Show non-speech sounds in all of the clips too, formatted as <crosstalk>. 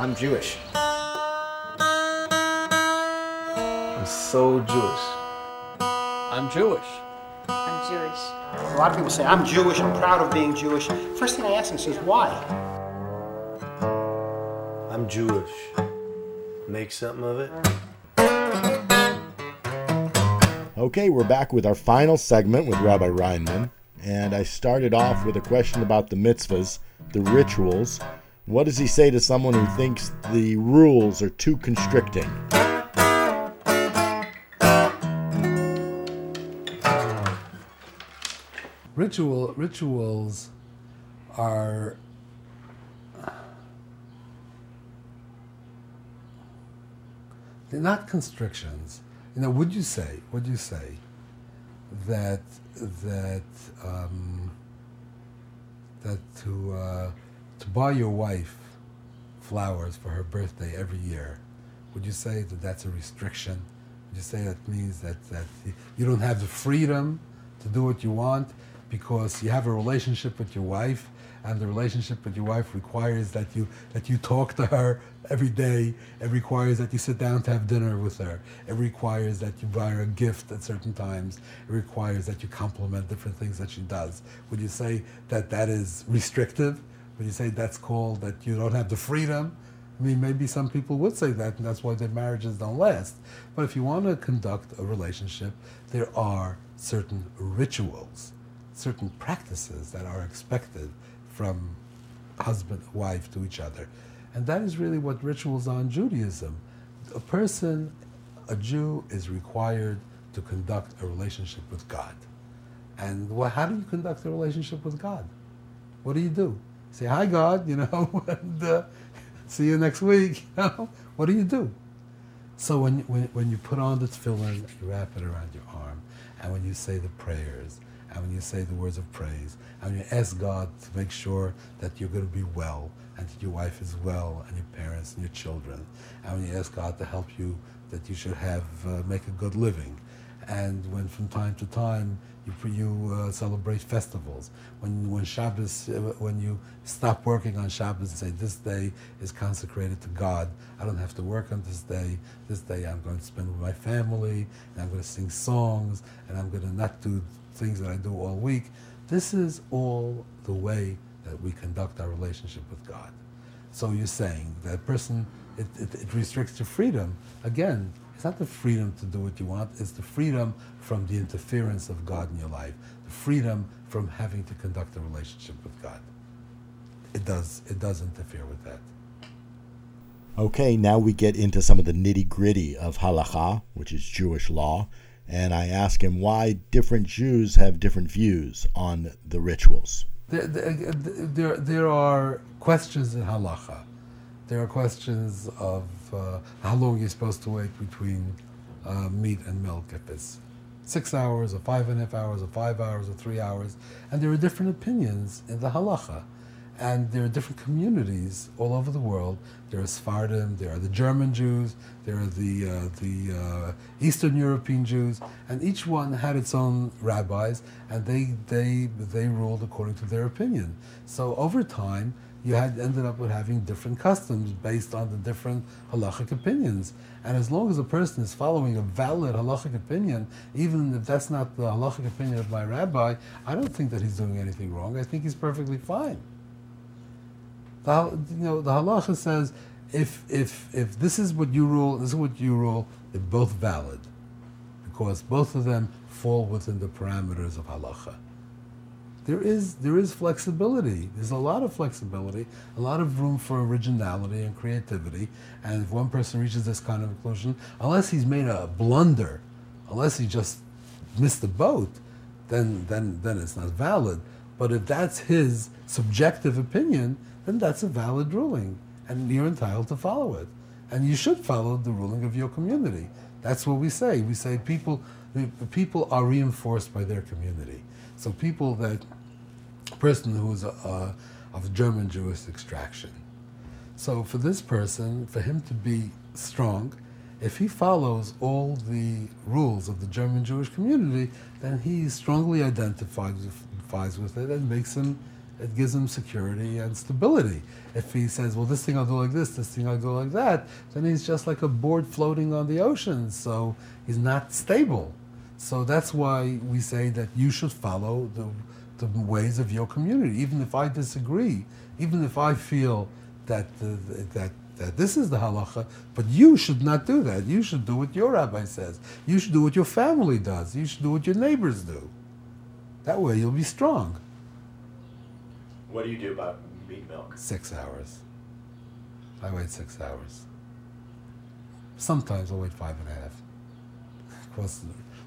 I'm Jewish. I'm so Jewish. I'm Jewish. I'm Jewish. A lot of people say, I'm Jewish, I'm proud of being Jewish. First thing I ask them is, why? I'm Jewish. Make something of it. Okay, we're back with our final segment with Rabbi Reinman. And I started off with a question about the mitzvahs, the rituals. What does he say to someone who thinks the rules are too constricting? Ritual rituals are they're not constrictions. You know, would you say, would you say that that um, that to uh, to buy your wife flowers for her birthday every year, would you say that that's a restriction? Would you say that means that that you don't have the freedom to do what you want because you have a relationship with your wife and the relationship with your wife requires that you that you talk to her every day. It requires that you sit down to have dinner with her. It requires that you buy her a gift at certain times. It requires that you compliment different things that she does. Would you say that that is restrictive? Would you say that's called that you don't have the freedom? I mean, maybe some people would say that, and that's why their marriages don't last. But if you want to conduct a relationship, there are certain rituals, certain practices that are expected from husband wife to each other. And that is really what rituals are in Judaism. A person, a Jew, is required to conduct a relationship with God. And well, how do you conduct a relationship with God? What do you do? Say, hi, God, you know, <laughs> and uh, see you next week. You know? What do you do? So when, when, when you put on the tefillin, you wrap it around your arm, and when you say the prayers, and when you say the words of praise, and when you ask God to make sure that you're going to be well, and that your wife is well, and your parents and your children, and when you ask God to help you, that you should have uh, make a good living, and when from time to time you, you uh, celebrate festivals, when when Shabbos, uh, when you stop working on Shabbos and say this day is consecrated to God, I don't have to work on this day. This day I'm going to spend with my family, and I'm going to sing songs, and I'm going to not do things that I do all week. This is all the way that we conduct our relationship with God. So you're saying that person, it, it, it restricts your freedom. Again, it's not the freedom to do what you want, it's the freedom from the interference of God in your life, the freedom from having to conduct a relationship with God. It does, it does interfere with that. Okay, now we get into some of the nitty gritty of halacha, which is Jewish law, and I ask him why different Jews have different views on the rituals. There, there, there are questions in halacha. There are questions of uh, how long you're supposed to wait between uh, meat and milk, if it's six hours, or five and a half hours, or five hours, or three hours. And there are different opinions in the halacha. And there are different communities all over the world. There are Sephardim, there are the German Jews, there are the, uh, the uh, Eastern European Jews, and each one had its own rabbis, and they, they, they ruled according to their opinion. So over time, you had ended up with having different customs based on the different halachic opinions. And as long as a person is following a valid halachic opinion, even if that's not the halachic opinion of my rabbi, I don't think that he's doing anything wrong. I think he's perfectly fine. The, you know, the halacha says if, if, if this is what you rule, this is what you rule, they're both valid because both of them fall within the parameters of halacha. There is, there is flexibility. There's a lot of flexibility, a lot of room for originality and creativity. And if one person reaches this kind of conclusion, unless he's made a blunder, unless he just missed the boat, then, then, then it's not valid. But if that's his subjective opinion, then that's a valid ruling, and you're entitled to follow it. And you should follow the ruling of your community. That's what we say. We say people, people are reinforced by their community. So people that, person who a, of German Jewish extraction. So for this person, for him to be strong, if he follows all the rules of the German Jewish community, then he strongly identifies with it and makes him it gives him security and stability. If he says, well, this thing I'll do like this, this thing I'll do like that, then he's just like a board floating on the ocean. So he's not stable. So that's why we say that you should follow the, the ways of your community, even if I disagree, even if I feel that, the, that, that this is the halacha, but you should not do that. You should do what your rabbi says. You should do what your family does. You should do what your neighbors do. That way you'll be strong. What do you do about meat milk? Six hours. I wait six hours. Sometimes I'll wait five and a half. Of course,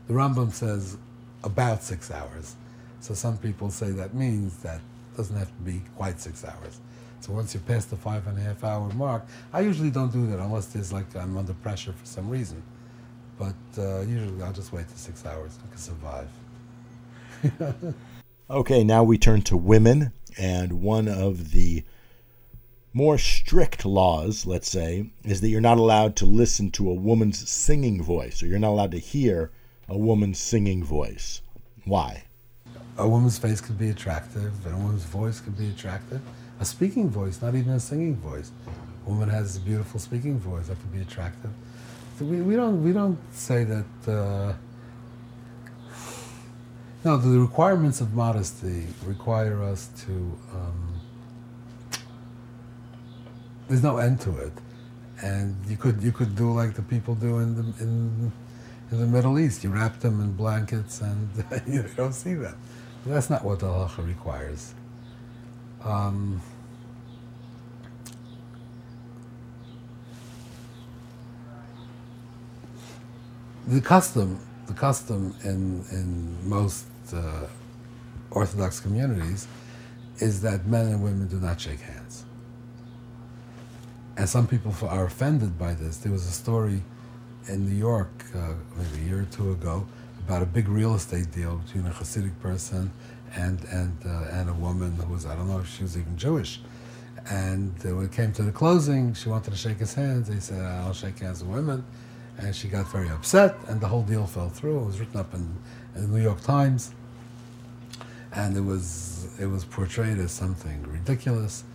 the Rambam says about six hours. So some people say that means that it doesn't have to be quite six hours. So once you pass the five and a half hour mark, I usually don't do that unless there's like I'm under pressure for some reason. But uh, usually I'll just wait the six hours. I can survive. <laughs> Okay, now we turn to women, and one of the more strict laws, let's say, is that you're not allowed to listen to a woman's singing voice, or you're not allowed to hear a woman's singing voice. Why? A woman's face could be attractive, and a woman's voice could be attractive. A speaking voice, not even a singing voice. A woman has a beautiful speaking voice that could be attractive. So we, we don't we don't say that. Uh, no, the requirements of modesty require us to. Um, there's no end to it, and you could you could do like the people do in the in, in the Middle East. You wrap them in blankets, and <laughs> you don't see them. That's not what the halacha requires. Um, the custom, the custom in in most uh, Orthodox communities is that men and women do not shake hands. And some people are offended by this. There was a story in New York uh, maybe a year or two ago about a big real estate deal between a Hasidic person and and uh, and a woman who was I don't know if she was even Jewish. And uh, when it came to the closing, she wanted to shake his hands. He said, "I'll shake hands with women," and she got very upset, and the whole deal fell through. It was written up in, in the New York Times and it was it was portrayed as something ridiculous.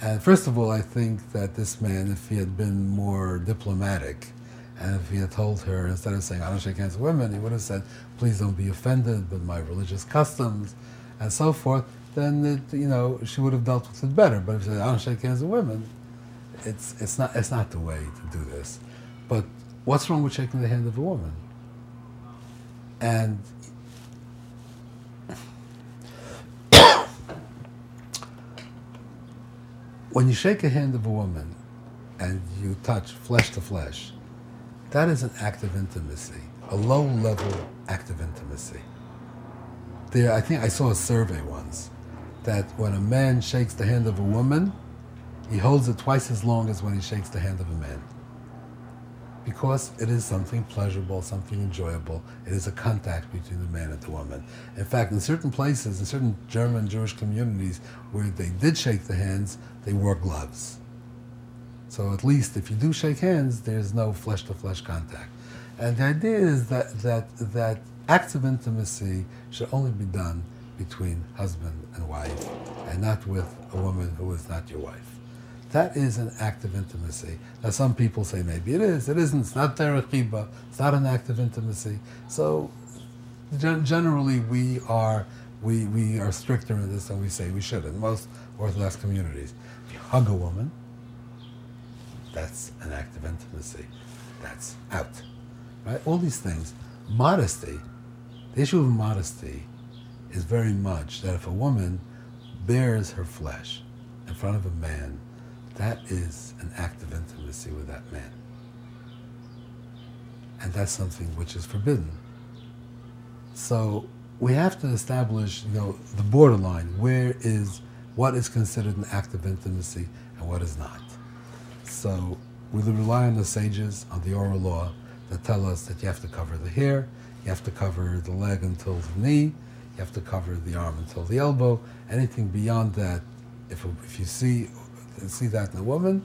And first of all, I think that this man, if he had been more diplomatic, and if he had told her instead of saying "I don't shake hands with women," he would have said, "Please don't be offended with my religious customs," and so forth. Then it, you know she would have dealt with it better. But if he said, "I don't shake hands with women," it's it's not it's not the way to do this. But what's wrong with shaking the hand of a woman? And <coughs> when you shake a hand of a woman and you touch flesh to flesh, that is an act of intimacy, a low level act of intimacy. There, I think I saw a survey once that when a man shakes the hand of a woman, he holds it twice as long as when he shakes the hand of a man. Because it is something pleasurable, something enjoyable. It is a contact between the man and the woman. In fact, in certain places, in certain German Jewish communities where they did shake the hands, they wore gloves. So at least if you do shake hands, there's no flesh to flesh contact. And the idea is that, that, that acts of intimacy should only be done between husband and wife, and not with a woman who is not your wife. That is an act of intimacy. Now, some people say maybe it is. It isn't. It's not derech chiba. It's not an act of intimacy. So, gen- generally, we are we, we are stricter in this than we say we should in most Orthodox communities. If you hug a woman, that's an act of intimacy. That's out. Right? All these things. Modesty. The issue of modesty is very much that if a woman bears her flesh in front of a man that is an act of intimacy with that man. And that's something which is forbidden. So we have to establish, you know, the borderline. Where is what is considered an act of intimacy and what is not? So we rely on the sages, on the oral law, that tell us that you have to cover the hair, you have to cover the leg until the knee, you have to cover the arm until the elbow. Anything beyond that, if, if you see see that in a woman.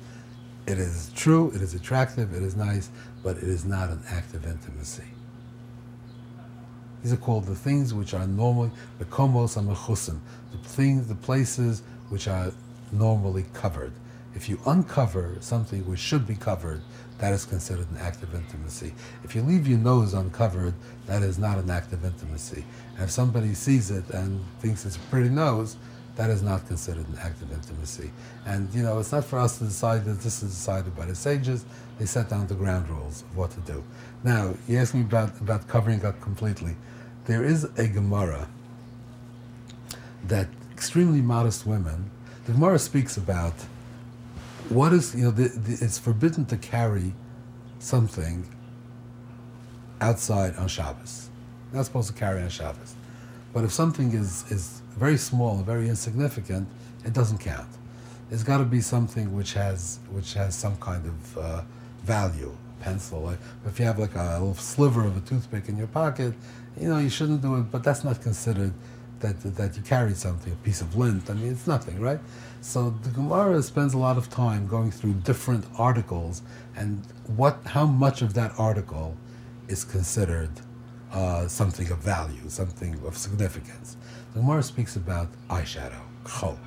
It is true, it is attractive, it is nice, but it is not an act of intimacy. These are called the things which are normally the komos amechusim, the things, the places which are normally covered. If you uncover something which should be covered, that is considered an act of intimacy. If you leave your nose uncovered, that is not an act of intimacy. And if somebody sees it and thinks it's a pretty nose, that is not considered an act of intimacy. And you know, it's not for us to decide that this is decided by the sages. They set down the ground rules of what to do. Now, you asked me about, about covering up completely. There is a Gemara that extremely modest women, the Gemara speaks about what is, you know, the, the, it's forbidden to carry something outside on Shabbos. Not supposed to carry on Shabbos. But if something is, is very small, very insignificant, it doesn't count. It's got to be something which has which has some kind of uh, value. A pencil. Like if you have like a little sliver of a toothpick in your pocket, you know you shouldn't do it. But that's not considered that that you carried something, a piece of lint. I mean, it's nothing, right? So the Gemara spends a lot of time going through different articles and what how much of that article is considered uh, something of value, something of significance. The Gemara speaks about eyeshadow, kohl.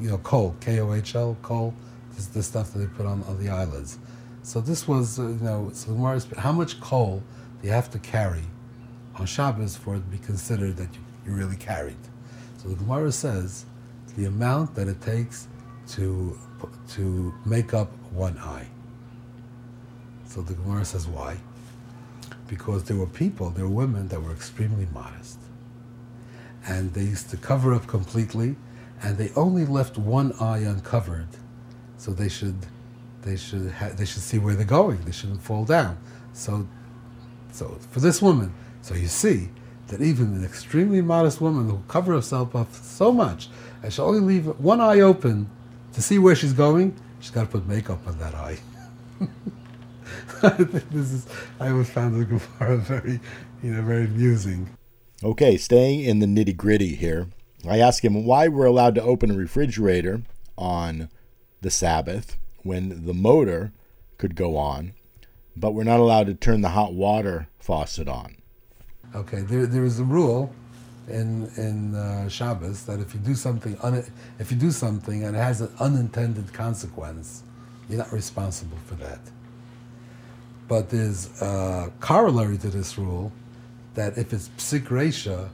You know, kohl, K-O-H-L, kohl, is the stuff that they put on, on the eyelids. So this was, uh, you know, so the Gemara, how much kohl do you have to carry on Shabbos for it to be considered that you, you really carried? So the Gemara says the amount that it takes to to make up one eye. So the Gemara says why? Because there were people, there were women that were extremely modest and they used to cover up completely, and they only left one eye uncovered, so they should they should ha- they should see where they're going. They shouldn't fall down. So, so for this woman, so you see that even an extremely modest woman who cover herself up so much, and she'll only leave one eye open to see where she's going, she's got to put makeup on that eye. I <laughs> think this is I always found the Gemara very, you know, very amusing. Okay, staying in the nitty gritty here, I ask him why we're allowed to open a refrigerator on the Sabbath when the motor could go on, but we're not allowed to turn the hot water faucet on. Okay, there, there is a rule in in uh, Shabbos that if you do something un, if you do something and it has an unintended consequence, you're not responsible for that. But there's a corollary to this rule that if it's psik resha,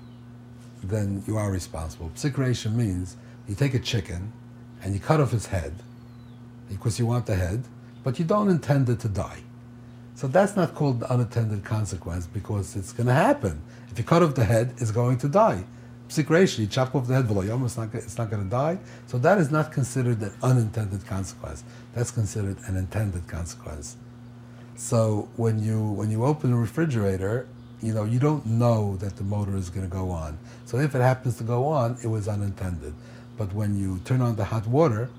then you are responsible. Psik resha means you take a chicken and you cut off its head because you want the head, but you don't intend it to die. So that's not called the unintended consequence because it's going to happen. If you cut off the head, it's going to die. Psik you chop off the head, it's not, it's not going to die. So that is not considered an unintended consequence. That's considered an intended consequence. So when you when you open the refrigerator you know, you don't know that the motor is going to go on. So if it happens to go on, it was unintended. But when you turn on the hot water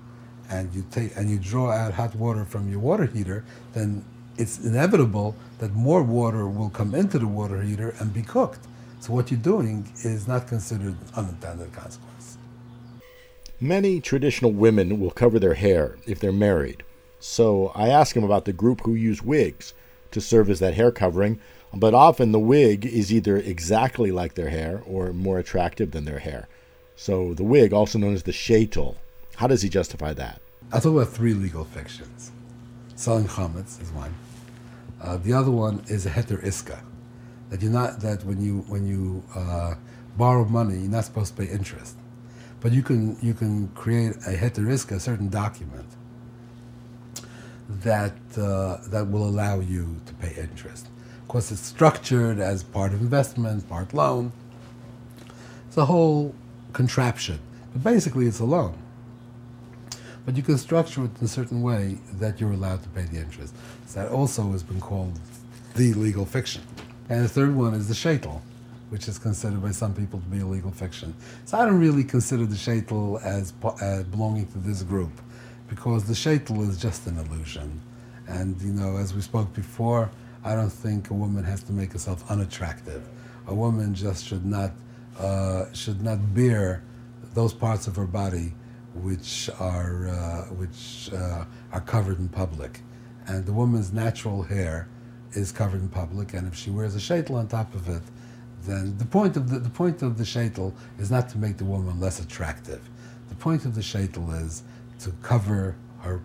and you take and you draw out hot water from your water heater, then it's inevitable that more water will come into the water heater and be cooked. So what you're doing is not considered unintended consequence. Many traditional women will cover their hair if they're married. So I ask him about the group who use wigs to serve as that hair covering but often the wig is either exactly like their hair or more attractive than their hair. So the wig, also known as the shaitel, how does he justify that? I'll talk about three legal fictions. Selling chametz is one. Uh, the other one is a heter iska, that you're not that when you when you uh, borrow money, you're not supposed to pay interest, but you can you can create a heter iska, a certain document that uh, that will allow you to pay interest. Of course, it's structured as part of investment, part loan. It's a whole contraption. But basically, it's a loan. But you can structure it in a certain way that you're allowed to pay the interest. So that also has been called the legal fiction. And the third one is the shaitel, which is considered by some people to be a legal fiction. So I don't really consider the shaitel as uh, belonging to this group, because the shaitel is just an illusion. And you know, as we spoke before, I don't think a woman has to make herself unattractive. A woman just should not uh, should not bear those parts of her body which are uh, which uh, are covered in public, and the woman's natural hair is covered in public. And if she wears a shaitel on top of it, then the point of the, the point of the shaitel is not to make the woman less attractive. The point of the shaitel is to cover her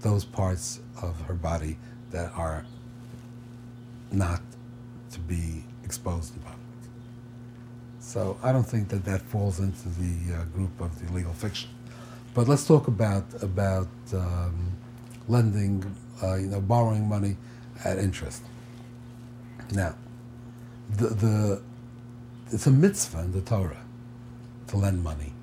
those parts of her body that are not to be exposed in public. So I don't think that that falls into the uh, group of the legal fiction. But let's talk about about um, lending, uh, you know, borrowing money at interest. Now, the, the it's a mitzvah in the Torah to lend money.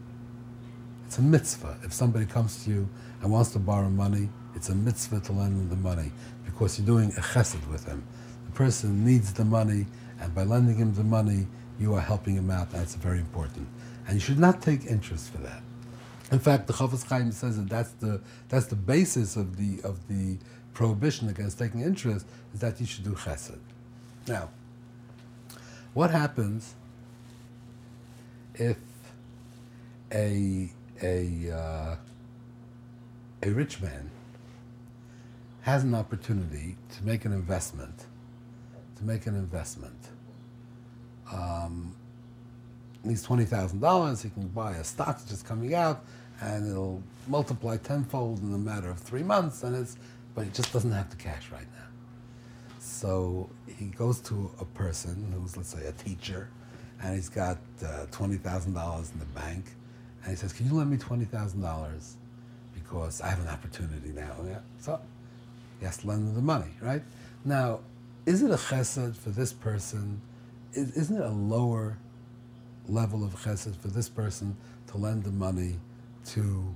It's a mitzvah. If somebody comes to you and wants to borrow money, it's a mitzvah to lend them the money because you're doing a chesed with him. The person needs the money, and by lending him the money, you are helping him out. That's very important. And you should not take interest for that. In fact, the Chofetz Chaim says that that's the, that's the basis of the, of the prohibition against taking interest, is that you should do chesed. Now, what happens if a a uh, a rich man has an opportunity to make an investment, to make an investment. Um, needs twenty thousand dollars. He can buy a stock that's just coming out, and it'll multiply tenfold in a matter of three months. And it's, but he just doesn't have the cash right now. So he goes to a person who's, let's say, a teacher, and he's got uh, twenty thousand dollars in the bank, and he says, "Can you lend me twenty thousand dollars because I have an opportunity now?" Yeah. So he has to lend him the money, right? Now, is it a chesed for this person? Is, isn't it a lower level of chesed for this person to lend the money to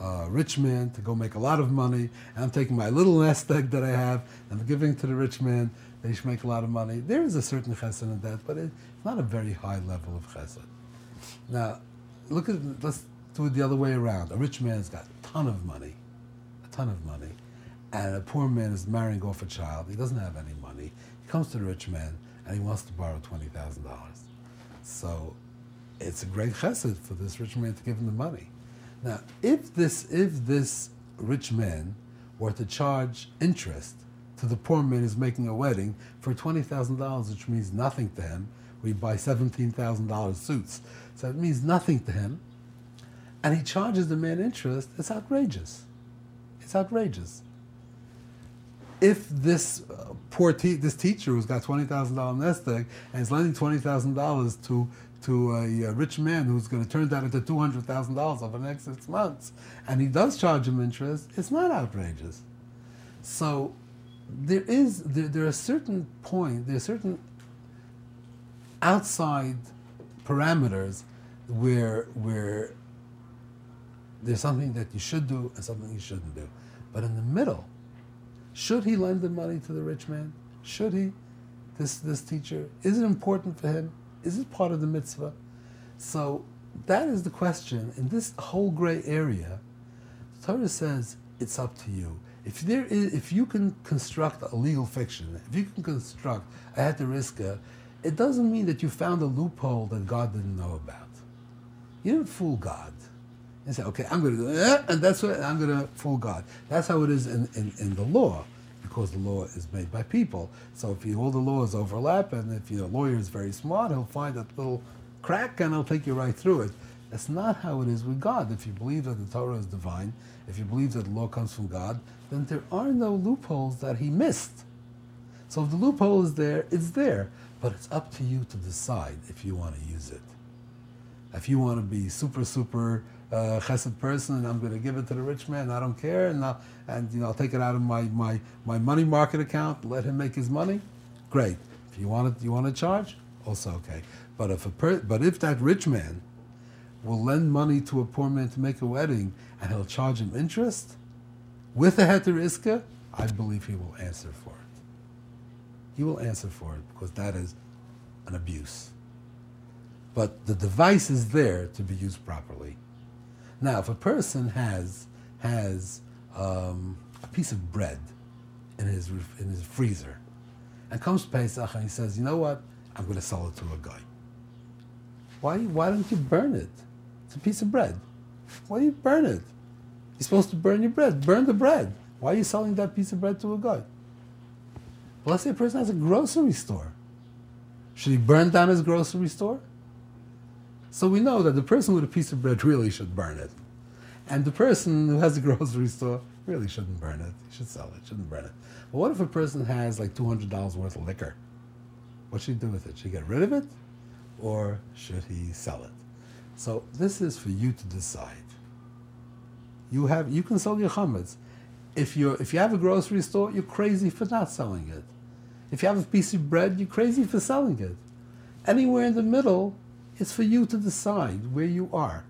a rich man to go make a lot of money, and I'm taking my little nest egg that I have and I'm giving to the rich man. They should make a lot of money. There is a certain chesed in that, but it's not a very high level of chesed. Now, look at let's do it the other way around. A rich man's got a ton of money, a ton of money, and a poor man is marrying off a child. He doesn't have any money. He comes to the rich man and he wants to borrow twenty thousand dollars. So, it's a great chesed for this rich man to give him the money. Now, if this if this rich man were to charge interest to the poor man who's making a wedding for twenty thousand dollars, which means nothing to him, we buy seventeen thousand dollars suits, so it means nothing to him, and he charges the man interest, it's outrageous. It's outrageous. If this uh, poor te- this teacher who's got twenty thousand dollar nest egg and is lending twenty thousand dollars to to a, a, rich man who's going to turn that into two hundred thousand dollars over the next six months, and he does charge him interest, it's not outrageous. So there is there, there are certain point there are certain outside parameters where where there's something that you should do and something you shouldn't do. But in the middle, should he lend the money to the rich man? Should he? This this teacher is it important for him? Is it part of the mitzvah? So that is the question. In this whole gray area, the Torah says it's up to you. If there is, if you can construct a legal fiction, if you can construct a heter iska, it doesn't mean that you found a loophole that God didn't know about. You didn't fool God. You say, okay, I'm going to do it, and that's what I'm going to fool God. That's how it is in, in, in the law because the law is made by people. So if you, all the laws overlap, and if your lawyer is very smart, he'll find that little crack and he'll take you right through it. That's not how it is with God. If you believe that the Torah is divine, if you believe that the law comes from God, then there are no loopholes that he missed. So if the loophole is there, it's there. But it's up to you to decide if you want to use it. If you want to be super, super uh, chesed person and I'm going to give it to the rich man, I don't care, and, I'll, and you know, I'll take it out of my, my, my money market account, let him make his money, great. If you want it, you want to charge, also okay. But if, a per, but if that rich man will lend money to a poor man to make a wedding and he'll charge him interest with a heter iska, I believe he will answer for it. He will answer for it because that is an abuse. But the device is there to be used properly. Now, if a person has has um, a piece of bread in his in his freezer, and comes to Pesach and he says, "You know what? I'm going to sell it to a guy." Why why don't you burn it? It's a piece of bread. Why do you burn it? You're supposed to burn your bread. Burn the bread. Why are you selling that piece of bread to a guy? Well, let's say a person has a grocery store. Should he burn down his grocery store? So we know that the person with a piece of bread really should burn it. And the person who has a <laughs> grocery store really shouldn't burn it. He should sell it, shouldn't burn it. But what if a person has like $200 worth of liquor? What should he do with it? Should he get rid of it? Or should he sell it? So this is for you to decide. You have you can sell your chametz. If you if you have a grocery store, you're crazy for not selling it. If you have a piece of bread, you're crazy for selling it. Anywhere in the middle, it's for you to decide where you are.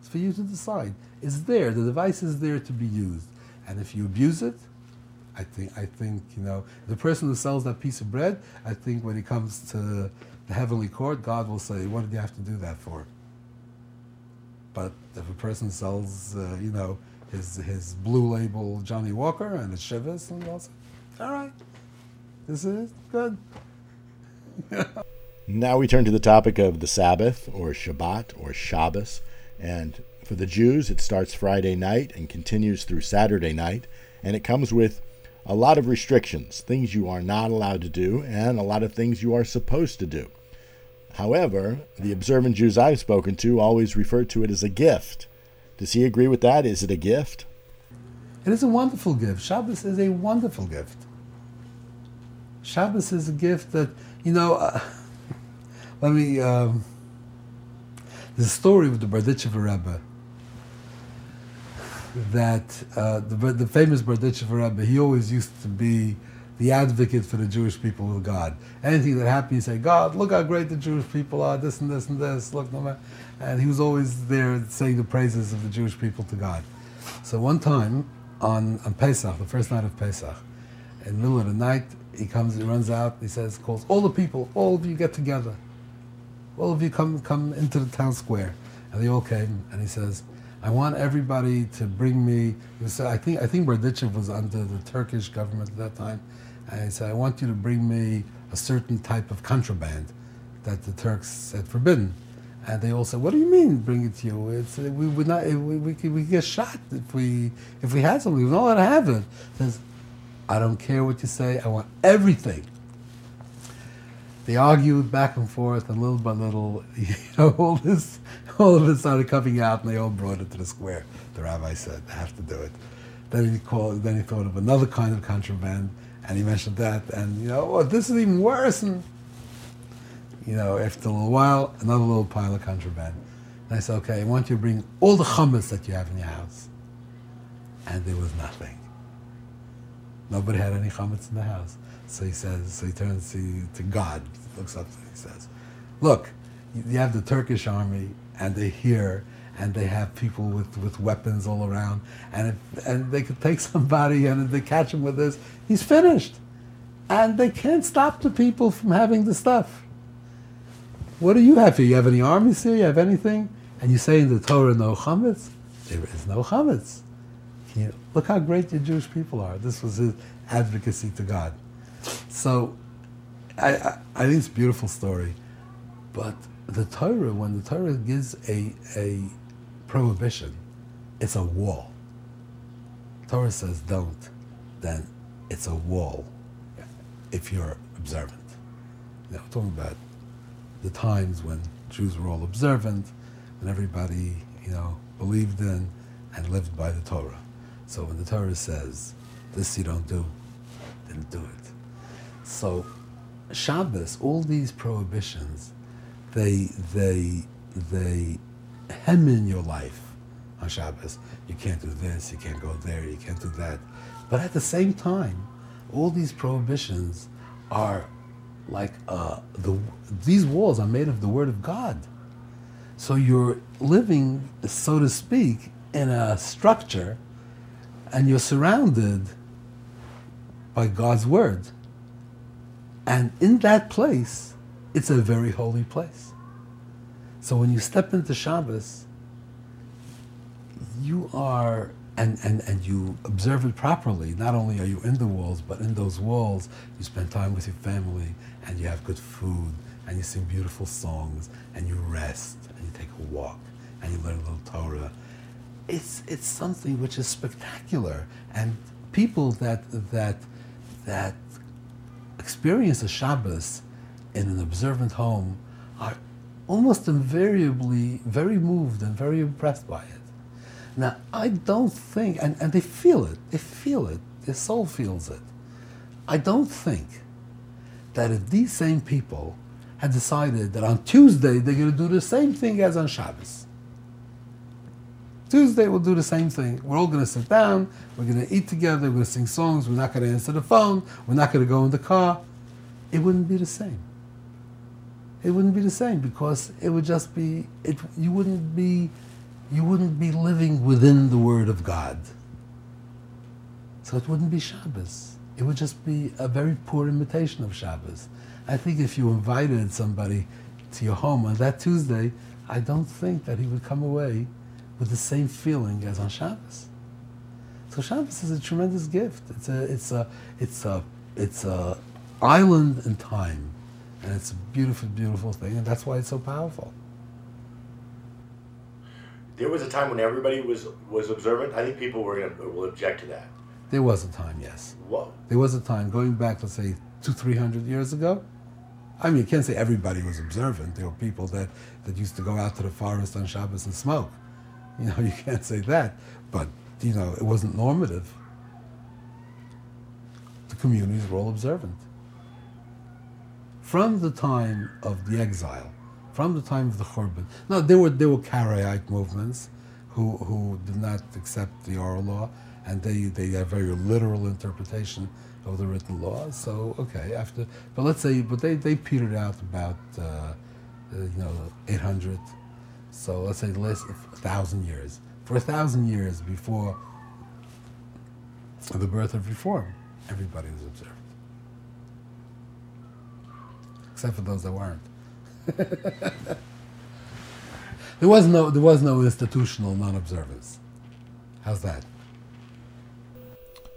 It's for you to decide. It's there. The device is there to be used. And if you abuse it, I think I think you know the person who sells that piece of bread. I think when it comes to the heavenly court, God will say, "What did you have to do that for?" But if a person sells, uh, you know, his his blue label Johnnie Walker and his Chivas, and all, all right, this is good. <laughs> Now we turn to the topic of the Sabbath or Shabbat or Shabbos. And for the Jews, it starts Friday night and continues through Saturday night. And it comes with a lot of restrictions, things you are not allowed to do, and a lot of things you are supposed to do. However, the observant Jews I've spoken to always refer to it as a gift. Does he agree with that? Is it a gift? It is a wonderful gift. Shabbos is a wonderful gift. Shabbos is a gift that, you know, uh, let me, um, the story of the Berditchever Rebbe, that uh, the, the famous Berditchever Rebbe, he always used to be the advocate for the Jewish people with God. Anything that happened, he say, God, look how great the Jewish people are, this and this and this, look, no matter. And he was always there saying the praises of the Jewish people to God. So one time on, on Pesach, the first night of Pesach, in the middle of the night, he comes, he runs out, he says, calls all the people, all of you get together. All of you come, come into the town square. And they all came, and he says, I want everybody to bring me. Was, I think I think Berdichev was under the Turkish government at that time, and he said, "I want you to bring me a certain type of contraband that the Turks had forbidden." And they all said, "What do you mean, bring it to you? It's, uh, we would not. We, we, could, we get shot if we if we had something. We're not allowed to have it." He says, "I don't care what you say. I want everything." They argued back and forth, and little by little, <laughs> you know, all this, all of it started coming out, and they all brought it to the square. The rabbi said, "I have to do it." Then he called. Then he thought of another kind of contraband, and he mentioned that, and you know, oh, this is even worse. And you know, after a little while, another little pile of contraband. And I said, "Okay, I want you to bring all the chametz that you have in your house." And there was nothing. Nobody had any chametz in the house. So he says, so he turns to, to God, looks up him, he says, look, you have the Turkish army and they're here and they have people with, with weapons all around and, if, and they could take <laughs> somebody and if they catch him with this, he's finished. And they can't stop the people from having the stuff. What do you have here? You have any armies here? You have anything? And you say in the Torah, no chametz? There is no chametz. Look how great the Jewish people are. This was his advocacy to God. So I, I, I, think it's a beautiful story. But the Torah, when the Torah gives a, a prohibition, it's a wall. Torah says don't, then it's a wall if you're observant. You know, talking about the times when Jews were all observant, and everybody, you know, believed in and lived by the Torah. So when the Torah says, this you don't do, then do it. So Shabbos, all these prohibitions, they they they hem in your life on Shabbos. You can't do this, you can't go there, you can't do that. But at the same time, all these prohibitions are like uh, the these walls are made of the Word of God. So you're living, so to speak, in a structure, and you're surrounded by God's Word. And in that place, it's a very holy place. So when you step into Shabbos, you are, and, and, and you observe it properly. Not only are you in the walls, but in those walls, you spend time with your family, and you have good food, and you sing beautiful songs, and you rest, and you take a walk, and you learn a little Torah. It's, it's something which is spectacular. And people that, that, that experience of Shabbos in an observant home are almost invariably very moved and very impressed by it. Now, I don't think, and, and they feel it, they feel it, their soul feels it. I don't think that if these same people had decided that on Tuesday they're going to do the same thing as on Shabbos, Tuesday we'll do the same thing. We're all going to sit down, we're going to eat together, we're going to sing songs, we're not going to answer the phone, we're not going to go in the car. It wouldn't be the same. It wouldn't be the same because it would just be it you wouldn't be you wouldn't be living within the word of God. So it wouldn't be Shabbos. It would just be a very poor imitation of Shabbos. I think if you invited somebody to your home on that Tuesday, I don't think that he would come away with the same feeling as on Shabbos. So Shabbos is a tremendous gift. It's a it's a it's a it's a island in time, and it's a beautiful beautiful thing, and that's why it's so powerful. There was a time when everybody was was observant. I think people were gonna will object to that. There was a time, yes. Whoa. There was a time going back, let's say, two, three hundred years ago. I mean, you can't say everybody was observant. There were people that, that used to go out to the forest on Shabbos and smoke. You know, <laughs> you can't say that. But, you know, it wasn't normative. The communities were all observant. From the time of the exile, from the time of the Churban. Now, there were, there were Karaite movements who, who did not accept the oral law, and they, they have very literal interpretation of the written law. So, okay, after, but let's say, but they, they petered out about, uh, uh, you know, 800. So let's say the last thousand years. For a thousand years before the birth of reform, everybody was observed. Except for those that weren't. <laughs> there was no there was no institutional non-observance. How's that?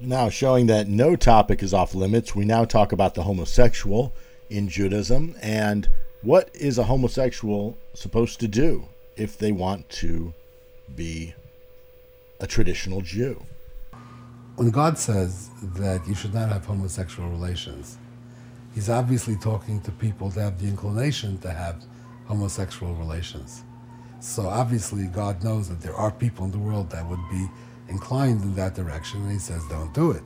Now, showing that no topic is off limits, we now talk about the homosexual in Judaism and what is a homosexual supposed to do if they want to be a traditional Jew. When God says that you should not have homosexual relations, He's obviously talking to people that have the inclination to have homosexual relations. So obviously, God knows that there are people in the world that would be inclined in that direction, and He says, don't do it.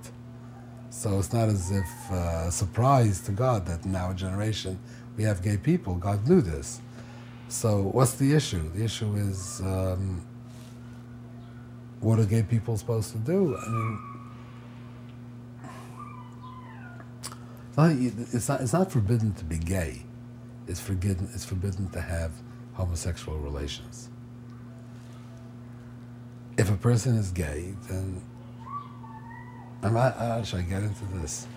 So it's not as if uh, a surprise to God that in our generation we have gay people. God knew this. So what's the issue? The issue is um, what are gay people supposed to do? I mean, it's not, it's not, it's not forbidden to be gay. It's forbidden, it's forbidden to have homosexual relations. If a person is gay, then I'm not, uh, should I get into this?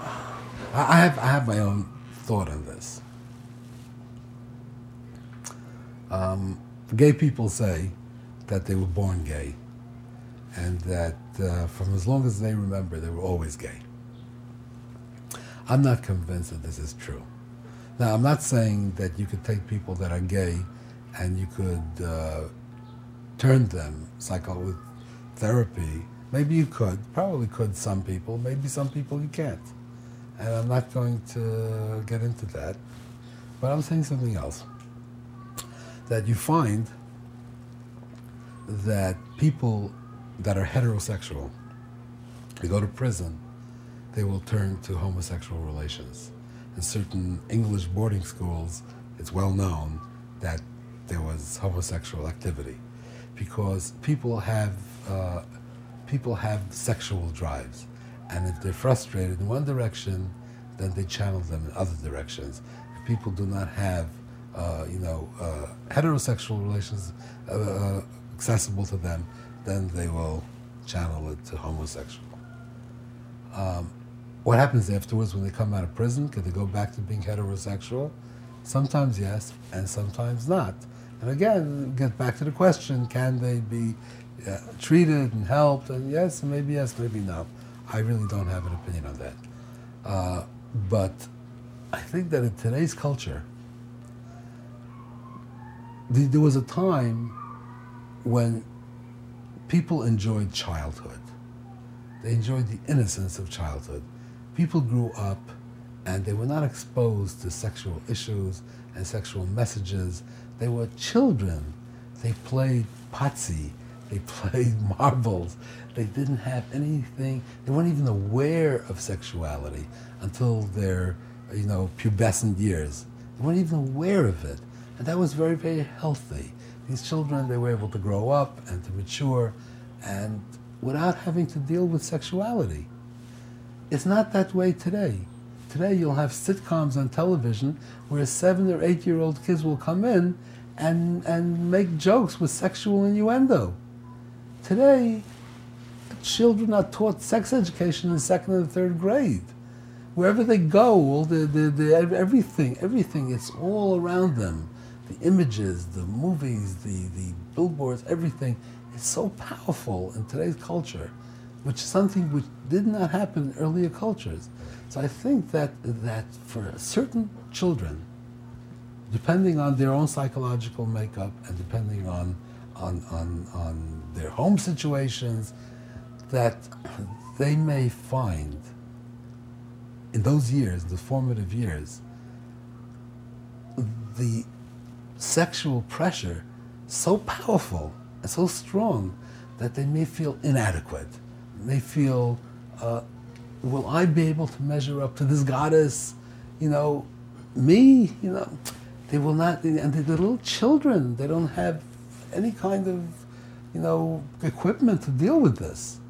I I have, I have my own thought on this. Um, gay people say that they were born gay and that uh, from as long as they remember, they were always gay. I'm not convinced that this is true. Now, I'm not saying that you could take people that are gay and you could uh, turn them psycho therapy. Maybe you could, probably could some people, maybe some people you can't. And I'm not going to get into that. But I'm saying something else. That you find that people that are heterosexual, they go to prison, they will turn to homosexual relations. In certain English boarding schools, it's well known that there was homosexual activity because people have uh, people have sexual drives, and if they're frustrated in one direction, then they channel them in other directions. If people do not have, uh, you know, uh, heterosexual relations uh, uh, accessible to them, then they will channel it to homosexual. Um, what happens afterwards when they come out of prison? Can they go back to being heterosexual? Sometimes yes, and sometimes not. And again, get back to the question: Can they be uh, treated and helped? And yes, maybe yes, maybe no. I really don't have an opinion on that. Uh, but I think that in today's culture, there was a time when people enjoyed childhood. They enjoyed the innocence of childhood. People grew up and they were not exposed to sexual issues and sexual messages. They were children. They played patsy. They <laughs> played marbles. They didn't have anything. They weren't even aware of sexuality until their, you know, pubescent years. They weren't even aware of it, and that was very, very healthy. These children, they were able to grow up and to mature, and without having to deal with sexuality. It's not that way today. Today you'll have sitcoms on television where seven or eight year old kids will come in and, and make jokes with sexual innuendo. Today, children are taught sex education in second and third grade. Wherever they go, all the, the, the, everything, everything, it's all around them. The images, the movies, the, the billboards, everything is so powerful in today's culture, which is something which did not happen in earlier cultures. So I think that, that for certain children, depending on their own psychological makeup and depending on, on, on, on their home situations, that they may find in those years, the formative years, the sexual pressure so powerful and so strong that they may feel inadequate. They feel, uh, will I be able to measure up to this goddess? You know, me, you know, they will not, and they're little children. They don't have any kind of, you know, equipment to deal with this.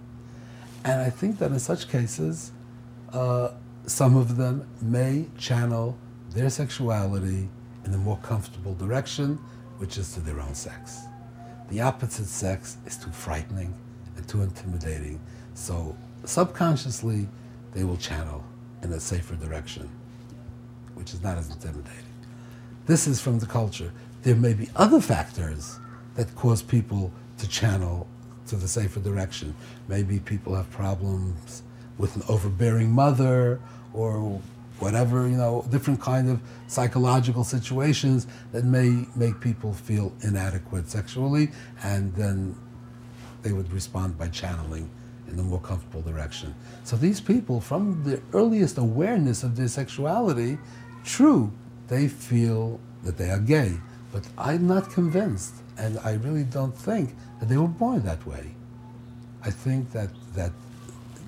And I think that in such cases, uh, some of them may channel their sexuality in a more comfortable direction, which is to their own sex. The opposite sex is too frightening and too intimidating. So subconsciously, they will channel in a safer direction, which is not as intimidating. This is from the culture. There may be other factors that cause people to channel to the safer direction. Maybe people have problems with an overbearing mother or whatever, you know, different kind of psychological situations that may make people feel inadequate sexually, and then they would respond by channeling in a more comfortable direction. So these people, from the earliest awareness of their sexuality, true, they feel that they are gay, but I'm not convinced, and I really don't think that they were born that way. I think that that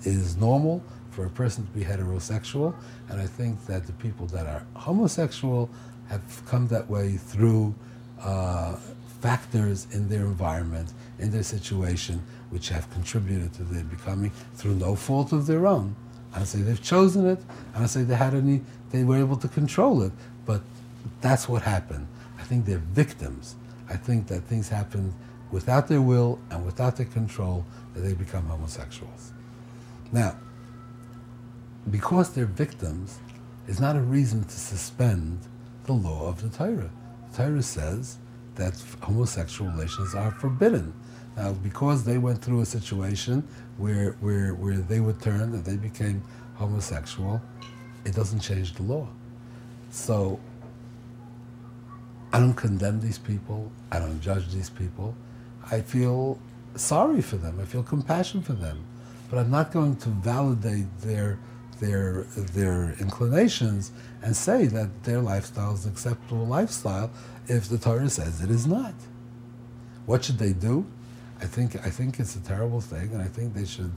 is normal for a person to be heterosexual, and I think that the people that are homosexual have come that way through uh, factors in their environment, in their situation, which have contributed to their becoming through no fault of their own. I say they've chosen it. I don't say they had any. They were able to control it, but that's what happened. I think they're victims. I think that things happen without their will and without their control that they become homosexuals. Now, because they're victims is not a reason to suspend the law of the Torah. The Torah says that homosexual relations are forbidden. Now, because they went through a situation where, where, where they were turned and they became homosexual, it doesn't change the law. So, I don't condemn these people. I don't judge these people. I feel sorry for them. I feel compassion for them. But I'm not going to validate their their their inclinations and say that their lifestyle is an acceptable lifestyle if the Torah says it is not. What should they do? I think I think it's a terrible thing, and I think they should.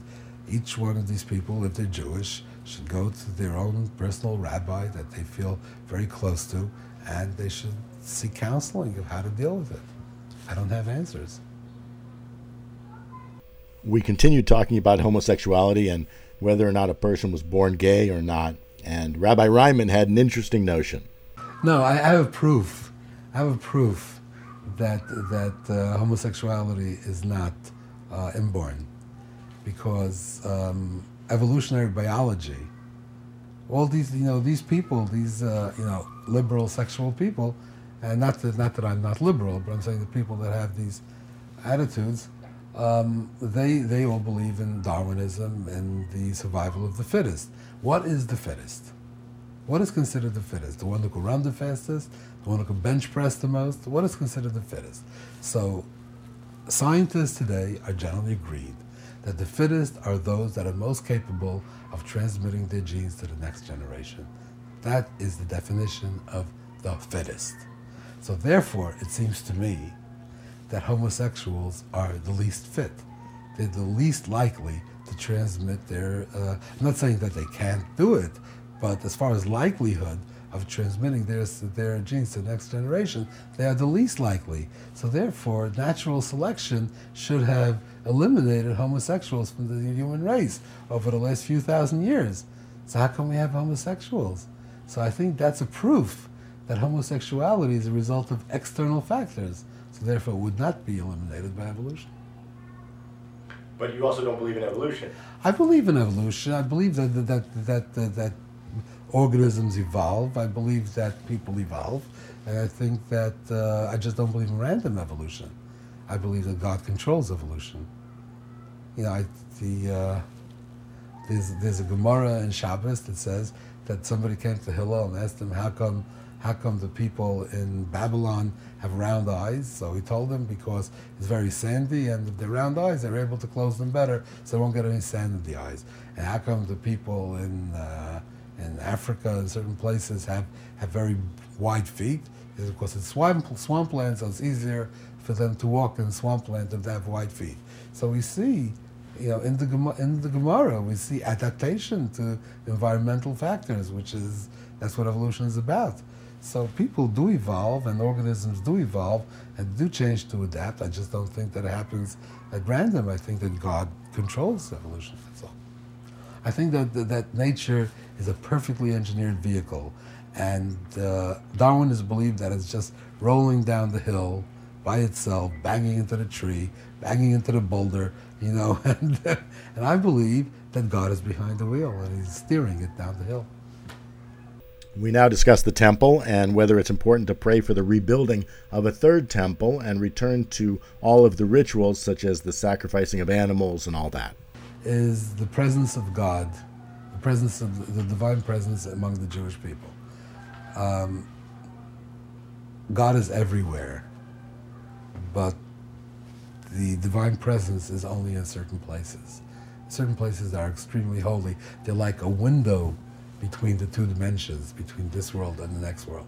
Each one of these people, if they're Jewish, should go to their own personal rabbi that they feel very close to, and they should seek counseling of how to deal with it. I don't have answers. We continued talking about homosexuality and whether or not a person was born gay or not. And Rabbi Reinman had an interesting notion. No, I have proof. I have a proof that that uh, homosexuality is not uh, inborn, because um, evolutionary biology. All these, you know, these people, these, uh, you know, liberal sexual people, and not that not that I'm not liberal, but I'm saying the people that have these attitudes um, they, they all believe in Darwinism and the survival of the fittest. What is the fittest? What is considered the fittest? The one who can run the fastest? The one who can bench press the most? What is considered the fittest? So, scientists today are generally agreed that the fittest are those that are most capable of transmitting their genes to the next generation. That is the definition of the fittest. So therefore, it seems to me that homosexuals are the least fit. They're the least likely to transmit their. Uh, I'm not saying that they can't do it, but as far as likelihood of transmitting their their genes to the next generation, they are the least likely. So therefore, natural selection should have eliminated homosexuals from the human race over the last few thousand years. So how come we have homosexuals? So I think that's a proof that homosexuality is a result of external factors. Therefore, would not be eliminated by evolution. But you also don't believe in evolution. I believe in evolution. I believe that that that that, that, that organisms evolve. I believe that people evolve, and I think that uh, I just don't believe in random evolution. I believe that God controls evolution. You know, I, the uh, there's there's a Gemara in Shabbos that says that somebody came to Hillel and asked him how come how come the people in Babylon have round eyes? So he told them because it's very sandy, and they're round eyes, they're able to close them better, so they won't get any sand in the eyes. And how come the people in uh, in Africa and certain places have, have very wide feet? Because it's swamp swampland, so it's easier for them to walk in swampland if they have wide feet. So we see you know, in the in the Gemara, we see adaptation to environmental factors, which is that's what evolution is about. So people do evolve, and organisms do evolve, and do change to adapt. I just don't think that it happens at random. I think that God controls evolution. That's all. I think that that, nature is a perfectly engineered vehicle, and uh, Darwin has believed that it's just rolling down the hill by itself, banging into the tree, banging into the boulder, you know, <laughs> and, and I believe that God is behind the wheel and He's steering it down the hill. We now discuss the temple and whether it's important to pray for the rebuilding of a third temple and return to all of the rituals, such as the sacrificing of animals and all that. Is the presence of God, the presence of the divine presence among the Jewish people. Um, God is everywhere, but the divine presence is only in certain places. Certain places are extremely holy. They're like a window between the two dimensions, between this world and the next world.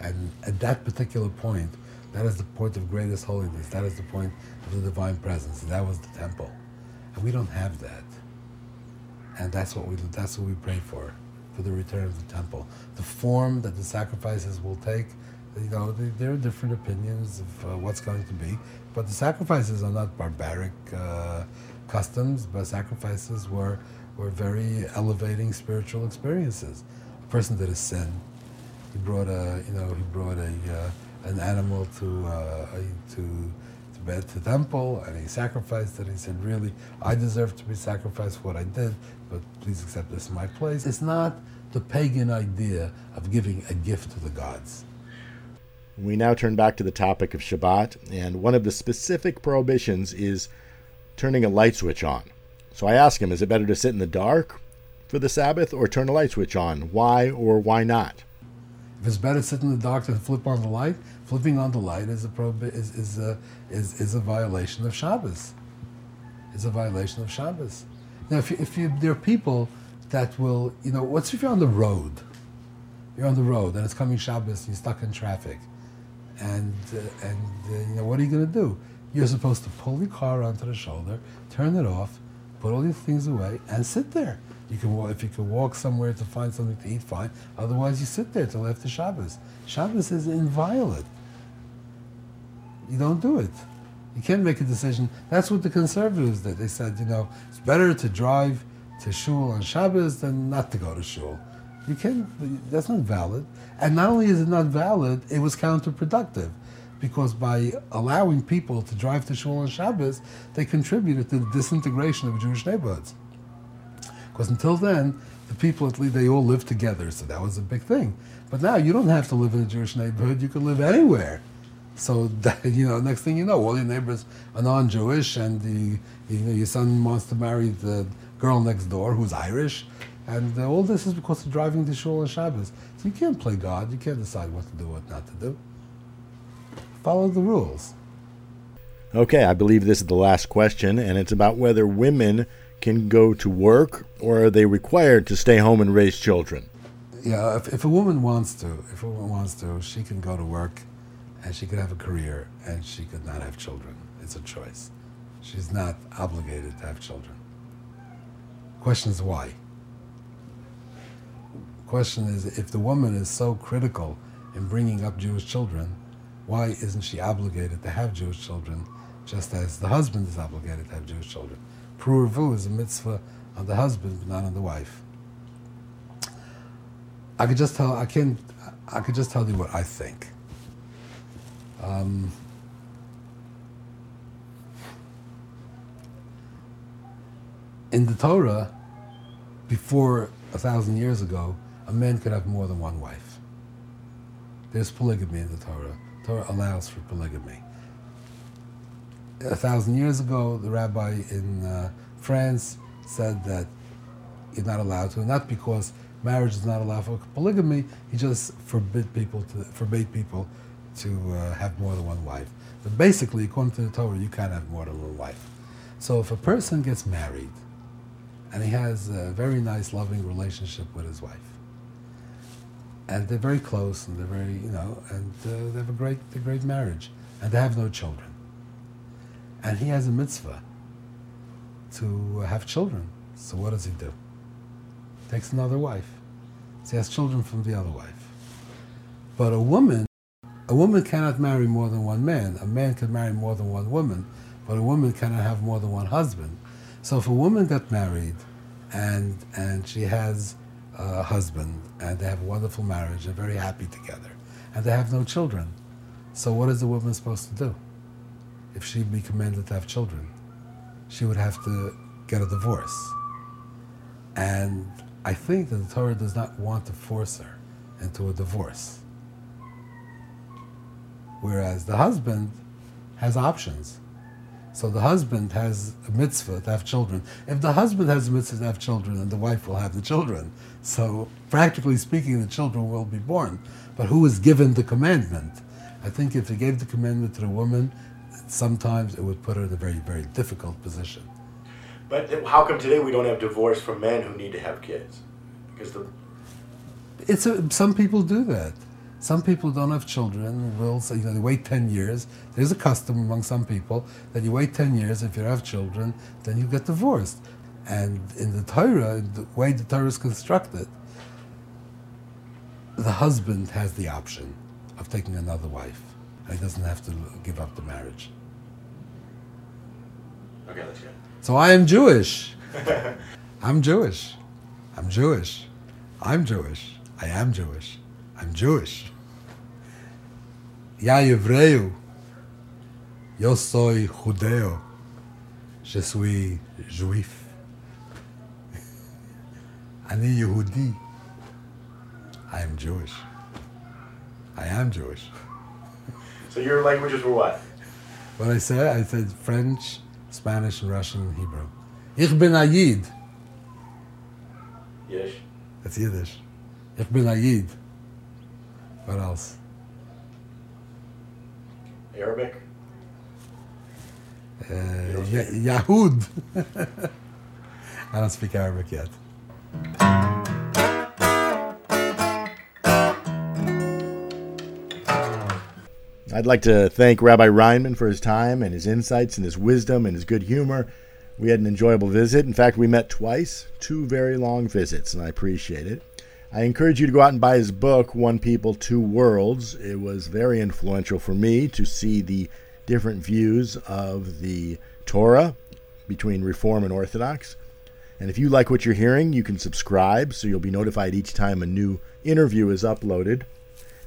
And at that particular point, that is the point of greatest holiness. That is the point of the divine presence. That was the temple. And we don't have that. And that's what we that's what we pray for, for the return of the temple. The form that the sacrifices will take, you know, there are different opinions of uh, what's going to be, but the sacrifices are not barbaric uh, customs, but sacrifices were were very elevating spiritual experiences. A person did a sin. He brought a, you know, he brought a, uh, an animal to, uh, to, to bed to temple, and he sacrificed it. He said, "Really, I deserve to be sacrificed for what I did, but please accept this in my place." It's not the pagan idea of giving a gift to the gods. We now turn back to the topic of Shabbat, and one of the specific prohibitions is turning a light switch on. So I ask him, is it better to sit in the dark for the Sabbath or turn a light switch on? Why or why not? If it's better to sit in the dark than flip on the light, flipping on the light is a prohibi- is is a is, is a violation of Shabbos. It's a violation of Shabbos. Now, if you, if you, there are people that will, you know, what's if you're on the road? You're on the road and it's coming Shabbos and you're stuck in traffic, and uh, and uh, you know what are you going to do? You're supposed to pull your car onto the shoulder, turn it off, put all these things away, and sit there. You can walk, if you can walk somewhere to find something to eat, fine. Otherwise, you sit there till after Shabbos. Shabbos is inviolate. You don't do it. You can't make a decision. That's what the conservatives did. They said, you know, it's better to drive to shul on Shabbos than not to go to shul. You can't. That's not valid. And not only is it not valid, it was counterproductive because by allowing people to drive to shul on Shabbos, they contributed to the disintegration of Jewish neighborhoods. Because until then, the people at least they all lived together, so that was a big thing. But now you don't have to live in a Jewish neighborhood; you can live anywhere. So <laughs> that, you know, next thing you know, all your neighbors are non-Jewish, and the, you know, your son wants to marry the girl next door who's Irish, and uh, all this is because of driving to shul on Shabbos. So you can't play God; you can't decide what to do, what not to do follow the rules. Okay, I believe this is the last question, and it's about whether women can go to work or are they required to stay home and raise children? Yeah, if, if a woman wants to, if a woman wants to, she can go to work and she could have a career and she could not have children. It's a choice. She's not obligated to have children. Question is why? Question is if the woman is so critical in bringing up Jewish children, why isn't she obligated to have Jewish children just as the husband is obligated to have Jewish children? Pru u'rvu is a mitzvah on the husband, but not on the wife. I could just tell. I can. I could just tell you what I think. Um, in the Torah, before a thousand years ago, a man could have more than one wife. There's polygamy in the Torah. Torah allows for polygamy. A thousand years ago, the rabbi in uh, France said that you're not allowed to, not because marriage is not allowed for polygamy. He just forbid people to forbade people to uh, have more than one wife. But basically, according to the Torah, you can't have more than one wife. So if a person gets married and he has a very nice, loving relationship with his wife, and they're very close and they're very, you know, and uh, they have a great, a great marriage, and they have no children, and he has a mitzvah to have children. So what does he do? Takes another wife. So he has children from the other wife. But a woman, a woman cannot marry more than one man. A man can marry more than one woman, but a woman cannot have more than one husband. So if a woman got married and and she has a husband and they have a wonderful marriage, they're very happy together, and they have no children. So what is the woman supposed to do? If she'd be commanded to have children, she would have to get a divorce. And I think that the Torah does not want to force her into a divorce. Whereas the husband has options. So the husband has a mitzvah to have children. If the husband has a mitzvah to have children, then the wife will have the children. So practically speaking, the children will be born. But who is given the commandment? I think if he gave the commandment to the woman, sometimes it would put her in a very, very difficult position. But how come today we don't have divorce from men who need to have kids? Because the It's a, some people do that. Some people don't have children. Will say, you know they wait ten years. There's a custom among some people that you wait ten years. If you have children, then you get divorced. And in the Torah, the way the Torah is constructed, the husband has the option of taking another wife. He doesn't have to give up the marriage. okay, that's good. So I am Jewish. <laughs> I'm Jewish. I'm Jewish. I'm Jewish. I am Jewish. I'm Jewish Ya hebreu. Yo soy judeo. Je suis juif. <laughs> אני יהודי. I am Jewish. I am Jewish. So your languages were what? What I said, I said French, Spanish, and Russian, and Hebrew. Ich bin a Yid. Yiddish. That's Yiddish. Ich bin a Yid. What else? Arabic. Uh, Ya- Yahud. <laughs> I don't speak Arabic yet. I'd like to thank Rabbi Reinman for his time and his insights and his wisdom and his good humor. We had an enjoyable visit. In fact, we met twice, two very long visits, and I appreciate it. I encourage you to go out and buy his book, One People, Two Worlds. It was very influential for me to see the different views of the Torah between Reform and Orthodox. And if you like what you're hearing, you can subscribe so you'll be notified each time a new interview is uploaded.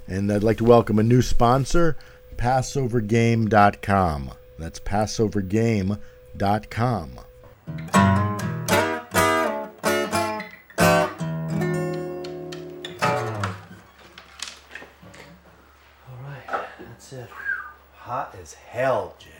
And I'd like to welcome a new sponsor, PassoverGame.com. That's PassoverGame.com. That's. Hot as hell, Jay.